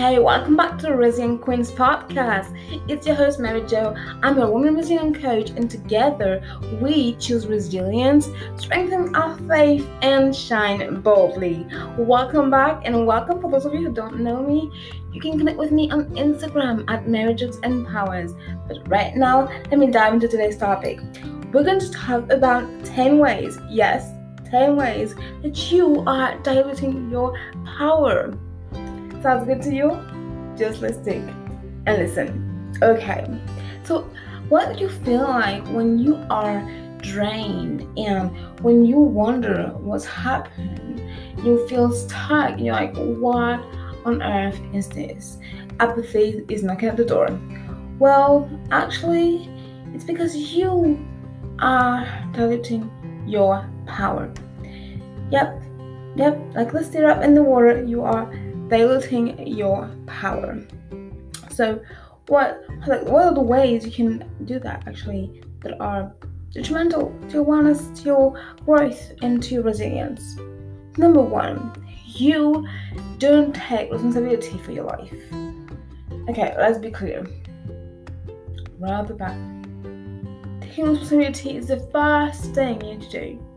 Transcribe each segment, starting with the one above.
Hey, welcome back to the Resilient Queens podcast. It's your host, Mary Jo. I'm your woman resilience coach, and together we choose resilience, strengthen our faith, and shine boldly. Welcome back, and welcome for those of you who don't know me. You can connect with me on Instagram at Mary Jo Empowers. But right now, let me dive into today's topic. We're going to talk about 10 ways, yes, 10 ways that you are diluting your power. Sounds good to you? Just let's take and listen. Okay. So, what do you feel like when you are drained and when you wonder what's happening? You feel stuck. You're like, what on earth is this? Apathy is knocking at the door. Well, actually, it's because you are diluting your power. Yep, yep, like let's stir up in the water, you are diluting your power. So, what like what are the ways you can do that actually that are detrimental to your wellness, to your growth, and to your resilience? Number one, you don't take responsibility for your life. Okay, let's be clear. The back. Taking responsibility is the first thing you need to do.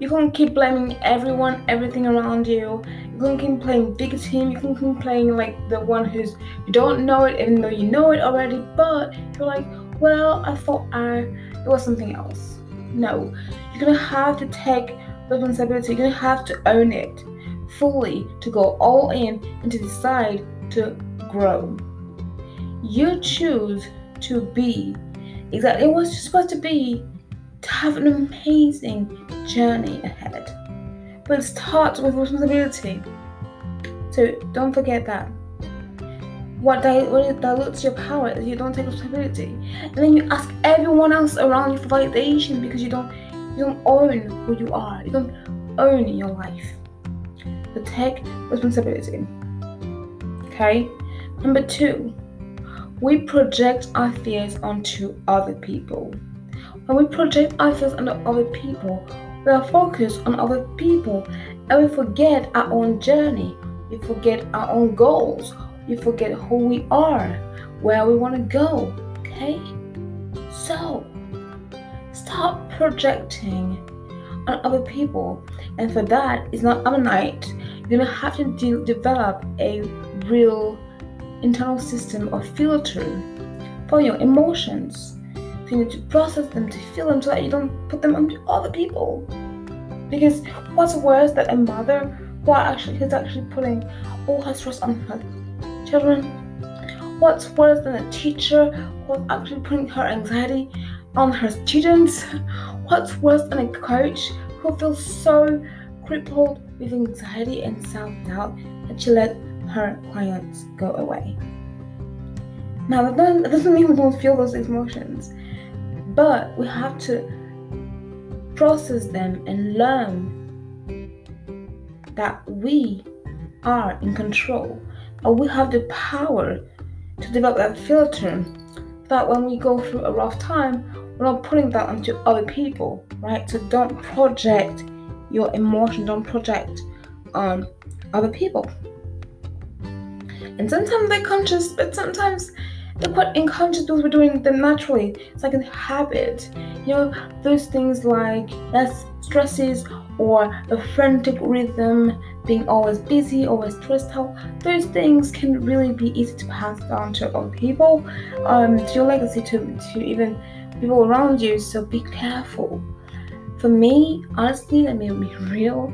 You can't keep blaming everyone, everything around you. You can keep playing victim. You can keep playing like the one who's you don't know it, even though you know it already. But you're like, well, I thought I it was something else. No, you're gonna have to take responsibility. You're gonna have to own it fully to go all in and to decide to grow. You choose to be exactly what you're supposed to be to have an amazing journey ahead. But it starts with responsibility. So don't forget that. What, what dilutes your power is you don't take responsibility. And then you ask everyone else around you for validation because you don't you don't own who you are. You don't own your life. So take responsibility. Okay? Number two, we project our fears onto other people. We project our fears onto other people, we are focused on other people and we forget our own journey. We forget our own goals. We forget who we are, where we want to go. Okay? So, stop projecting on other people. And for that, it's not overnight. You're going to have to de- develop a real internal system of filter for your emotions you need to process them, to feel them, so that you don't put them onto other people. Because what's worse than a mother who actually who's actually putting all her stress on her children? What's worse than a teacher who's actually putting her anxiety on her students? What's worse than a coach who feels so crippled with anxiety and self-doubt that she let her clients go away? Now that doesn't mean we don't feel those emotions but we have to process them and learn that we are in control and we have the power to develop that filter that when we go through a rough time we're not putting that onto other people right? So don't project your emotion don't project on other people. And sometimes they're conscious but sometimes they're quite unconscious because we're doing them naturally. It's like a habit. You know, those things like less stresses or a frantic rhythm, being always busy, always stressed out, those things can really be easy to pass down to other people, um, to your legacy, to, to even people around you. So be careful. For me, honestly, let me be real.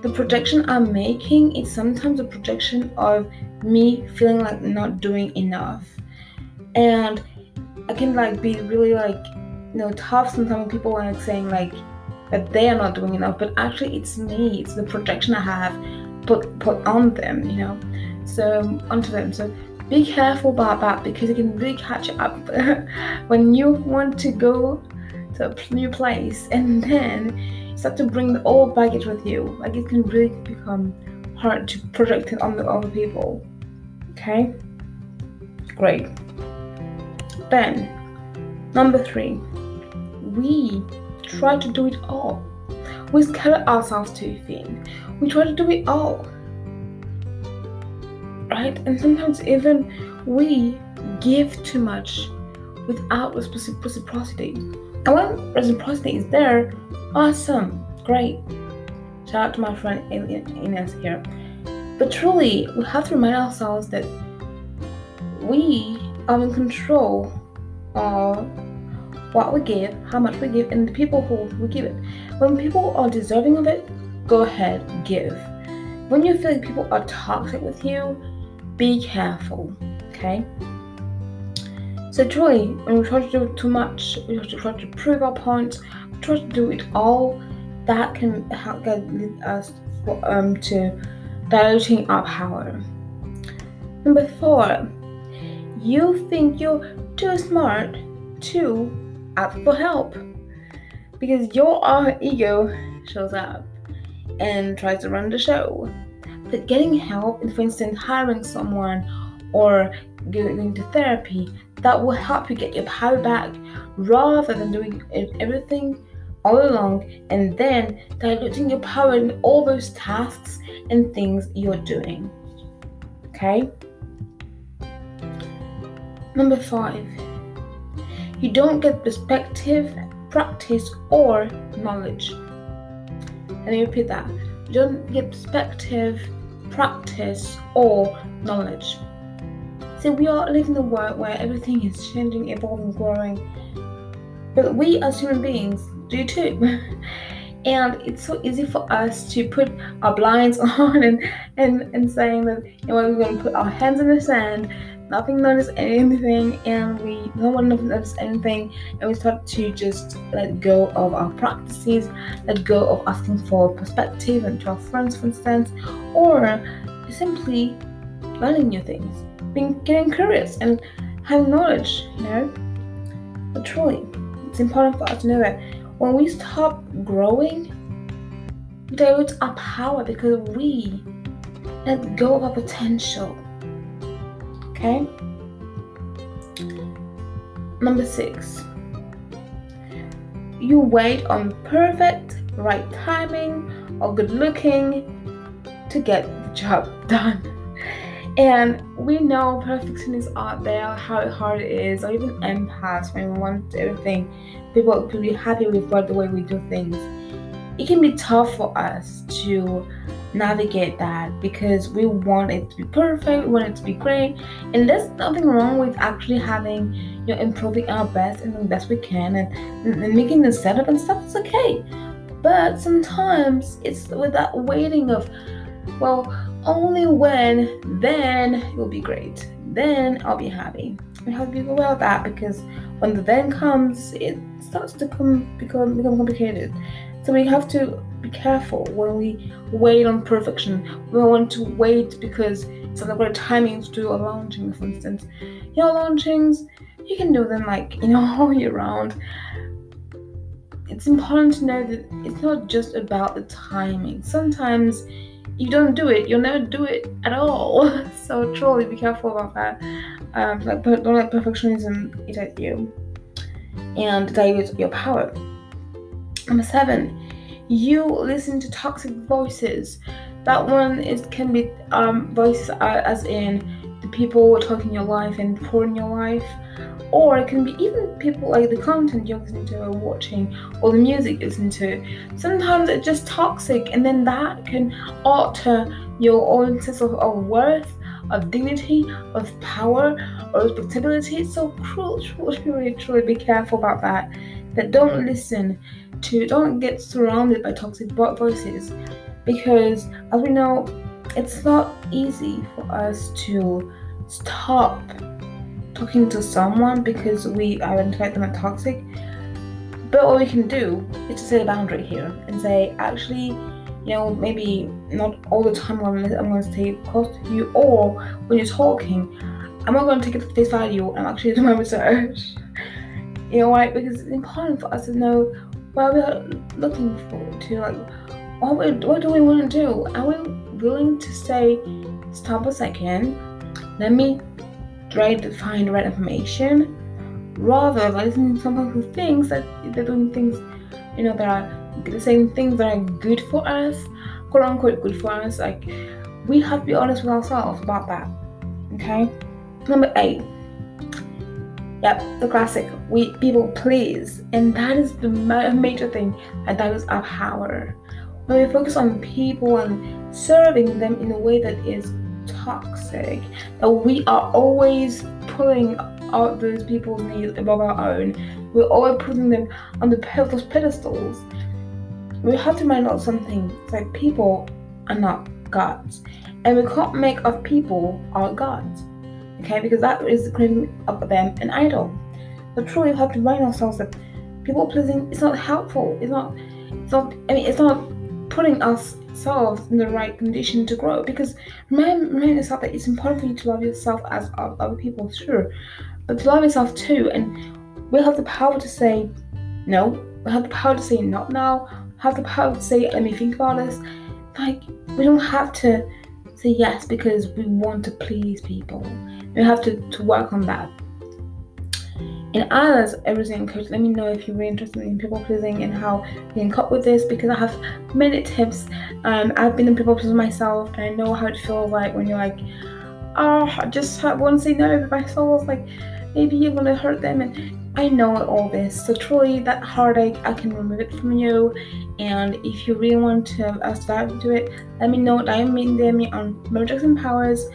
The projection I'm making is sometimes a projection of me feeling like not doing enough and I can like be really like you know tough sometimes people are like saying like that they are not doing enough, but actually it's me, it's the projection I have put put on them, you know, so onto them. So be careful about that because it can really catch up when you want to go to a new place and then start to bring the old baggage with you. Like it can really become hard to project it on the other people. Okay? Great. Then, number three, we try to do it all. We scare ourselves too thin. We try to do it all. right? And sometimes even we give too much without reciprocity. And when reciprocity is there, awesome, great. Shout out to my friend Ines here. But truly, we have to remind ourselves that we are in control of what we give, how much we give, and the people who we give it. When people are deserving of it, go ahead, give. When you feel like people are toxic with you, be careful, okay? So truly, when we try to do too much, we try to try to prove our point, try to do it all, that can help lead us um, to diluting our power. Number four, you think you're too smart to ask for help because your uh, ego shows up and tries to run the show. But getting help, for instance, hiring someone or going to therapy, that will help you get your power back rather than doing everything all along and then diluting your power in all those tasks and things you're doing. Okay? Number five, you don't get perspective, practice, or knowledge. Let me repeat that. You don't get perspective, practice, or knowledge. So we are living in a world where everything is changing, evolving, growing. But we as human beings do too. and it's so easy for us to put our blinds on and and, and saying that you know we're going to put our hands in the sand nothing notice anything and we no one notice anything and we start to just let go of our practices let go of asking for perspective and to our friends for instance or simply learning new things being getting curious and having knowledge you know? But truly it's important for us to know that when we stop growing dilute our power because we let go of our potential Okay? Number six, you wait on perfect, right timing, or good looking to get the job done. And we know perfectionists out there, how hard it is, or even empaths when we want everything, people to be happy with what the way we do things. It can be tough for us to navigate that because we want it to be perfect, we want it to be great, and there's nothing wrong with actually having you know improving our best and the best we can and, and making the setup and stuff is okay. But sometimes it's with that waiting of well, only when then it will be great. Then I'll be happy. We have to be aware of that because when the then comes, it starts to come become become complicated. So we have to be careful when we wait on perfection. We want to wait because it's not the right timing to do a launching, for instance. You know, launchings, you can do them like, you know, all year round. It's important to know that it's not just about the timing. Sometimes you don't do it, you'll never do it at all. So truly be careful about that. Um, like, don't let perfectionism eat at you and dilute your power. Number seven, you listen to toxic voices. That one is can be um, voices as in the people talking your life and pouring your life, or it can be even people like the content you're listening to or watching, or the music you listen to. Sometimes it's just toxic, and then that can alter your own sense of, of worth, of dignity, of power, or respectability. So cruel, truly, really, truly be careful about that. That don't listen to don't get surrounded by toxic voices. Because as we know it's not easy for us to stop talking to someone because we identify them as toxic. But what we can do is to set a boundary here and say actually you know maybe not all the time I'm going, to, stay close to you or when you're talking I'm not going to take it at face value. I'm actually doing my research you know why because it's important for us to know what we're looking for to like what, we, what do we want to do are we willing to say stop a second let me try to find the right information rather than listening to someone who thinks that they're doing things you know that are saying things that are good for us quote unquote good for us like we have to be honest with ourselves about that Okay? Number eight. Yep, the classic. We people please, and that is the major thing, and that is our power. When we focus on people and serving them in a way that is toxic, that we are always pulling out those people's needs above our own. We're always putting them on the those pedestals. We have to mind out something. It's like people are not gods, and we can't make of people our gods okay? Because that is creating of them an idol. But truly, we have to remind ourselves that people pleasing is not helpful. It's not. It's not. I mean, it's not putting ourselves in the right condition to grow. Because remind, remind yourself that it's important for you to love yourself as other people, sure, but to love yourself too. And we'll have the power to say no. We have the power to say not now. We Have the power to say let me think about this. Like we don't have to say yes because we want to please people. We have to, to work on that. And a resilient coach, let me know if you're really interested in people pleasing and how you can cope with this because I have many tips. Um, I've been in people pleasing myself and I know how it feels like when you're like, oh, I just want to say no, but my soul's like, maybe you're gonna hurt them. And I know all this. So truly, that heartache, I can remove it from you. And if you really want to uh, to it, let me know. I mean, DM me on Mary Jo Empowers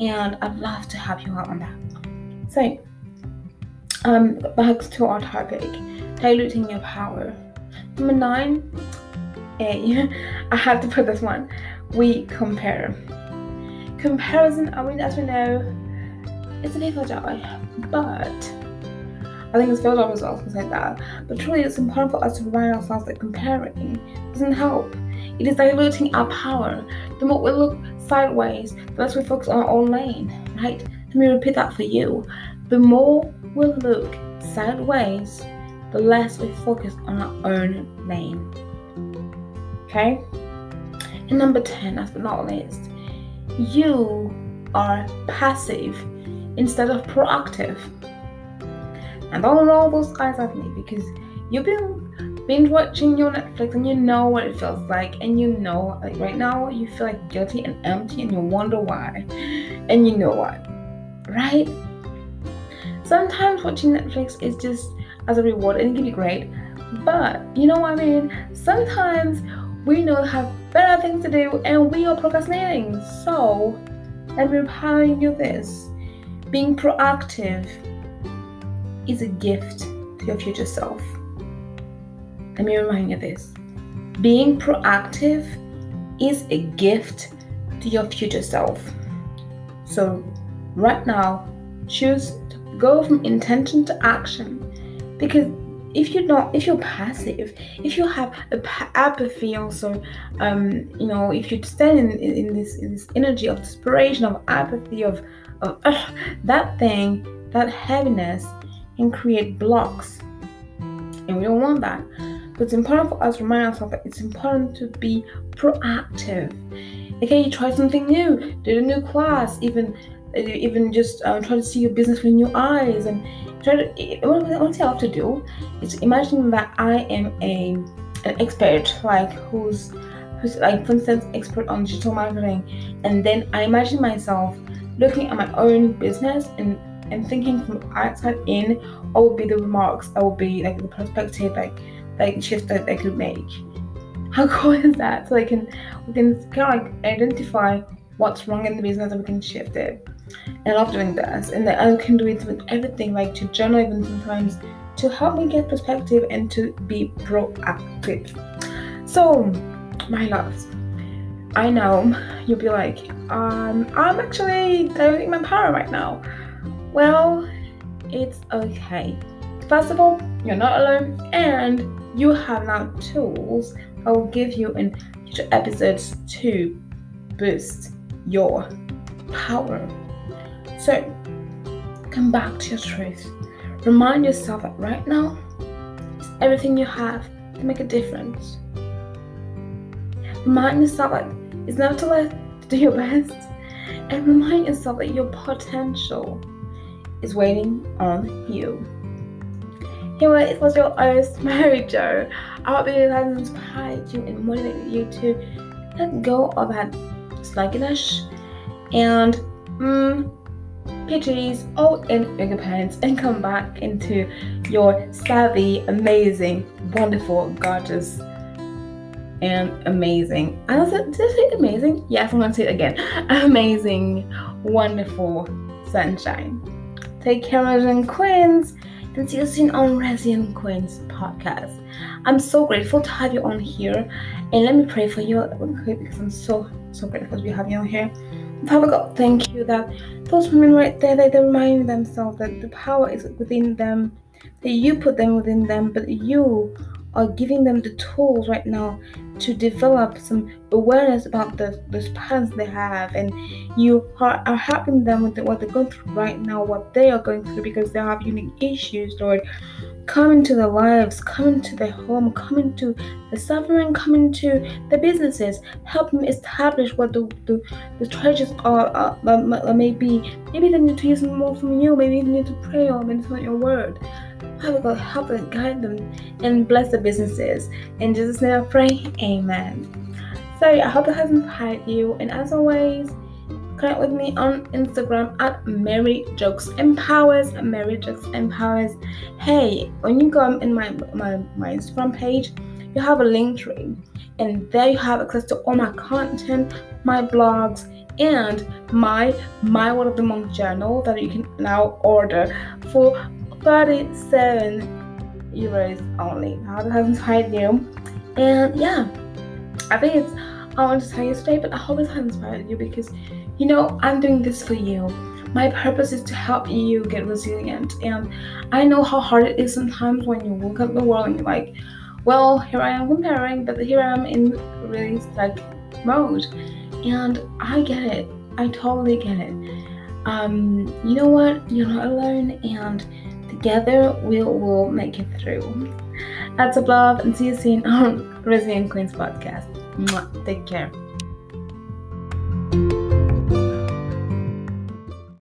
and I'd love to help you out on that. So, um, back to our topic, diluting your power. Number nine, A. I have to put this one. We compare. Comparison, I mean, as we know, it's a painful joy, but I think it's fair job as well, like that. But truly, it's important for us to remind ourselves that comparing doesn't help. It is diluting our power. The more we look sideways, the less we focus on our own lane, right? Let me repeat that for you. The more we look sideways, the less we focus on our own lane. Okay? And number 10, last but not least, you are passive instead of proactive. And don't roll those eyes at me because you've been binge watching your Netflix and you know what it feels like, and you know, like right now, you feel like guilty and empty, and you wonder why. And you know what, right? Sometimes watching Netflix is just as a reward, and it can be great, but you know what I mean? Sometimes we know have better things to do, and we are procrastinating. So, me remind you this being proactive is a gift to your future self. Let me remind you this. Being proactive is a gift to your future self. So, right now, choose to go from intention to action. Because if you're not if you're passive if you have apathy also um you know if you stand in, in, in, this in this energy of desperation of apathy of, of uh, that thing that heaviness can create blocks. And we don't want that but it's important for us to remind ourselves that it's important to be proactive. Okay, you try something new, do a new class, even uh, even just uh, try to see your business with new eyes and try to eh, eh, what, what you have to do is imagine that I am a an expert like who's who's like for instance expert on digital marketing and then I imagine myself looking at my own business and and thinking from outside in what would be the remarks that would be like the perspective like like shift that they could make. How cool is that? So they can we can kind of like identify what's wrong in the business and we can shift it. I love doing this. And I can do it with everything, like to journal even sometimes to help me get perspective and to be proactive. So, my loves, I know you'll be like, um, I'm actually diluting my power right now. Well, it's okay. First of all, you're not alone, and you have now tools I will give you in future episodes to boost your power. So, come back to your truth. Remind yourself that right now, everything you have to make a difference. Remind yourself that it's never too late to do your best. And remind yourself that your potential is waiting on you. Anyway, it was your host, Mary Jo. I hope it has inspired you and motivated you to let go of that sluggishness and mm, PJs or in yoga pants and come back into your savvy, amazing, wonderful, gorgeous, and amazing. I was did I say amazing? Yes, I'm gonna say it again. Amazing, wonderful sunshine. Take care, and Queens, and soon on Resilient Queens podcast. I'm so grateful to have you on here, and let me pray for you because I'm so so grateful to have you on here. Father God, thank you that those women right there, they, they remind themselves that the power is within them, that you put them within them, but you are giving them the tools right now to develop some awareness about the those patterns they have. And you are, are helping them with the, what they're going through right now what they are going through because they have unique issues lord. Come into their lives come into their home come into the suffering come into the businesses. Help them establish what the the, the treasures are uh, uh, maybe maybe they need to use more from you. Maybe they need to pray or meditate your word Father God, help and guide them and bless the businesses. In Jesus' name I pray, Amen. So I hope it has inspired you. And as always, connect with me on Instagram at Mary Jo Empowers. Mary Jo Empowers. Hey, when you go in my my, my Instagram page, you have a Linktree. And there you have access to all my content, my blogs, and my My Word of the Month journal that you can now order for 37 euros only. Now that hasn't inspired you. And yeah, I think it's all I want to tell you today, but I hope it has inspired you because you know I'm doing this for you. My purpose is to help you get resilient. And I know how hard it is sometimes when you look at the world and you're like, well, here I am comparing, but here I am in really stuck mode. And I get it. I totally get it. Um, you know what? You're not alone and Together, we will make it through. Lots of love and see you soon on Resilient Queens podcast. Take care.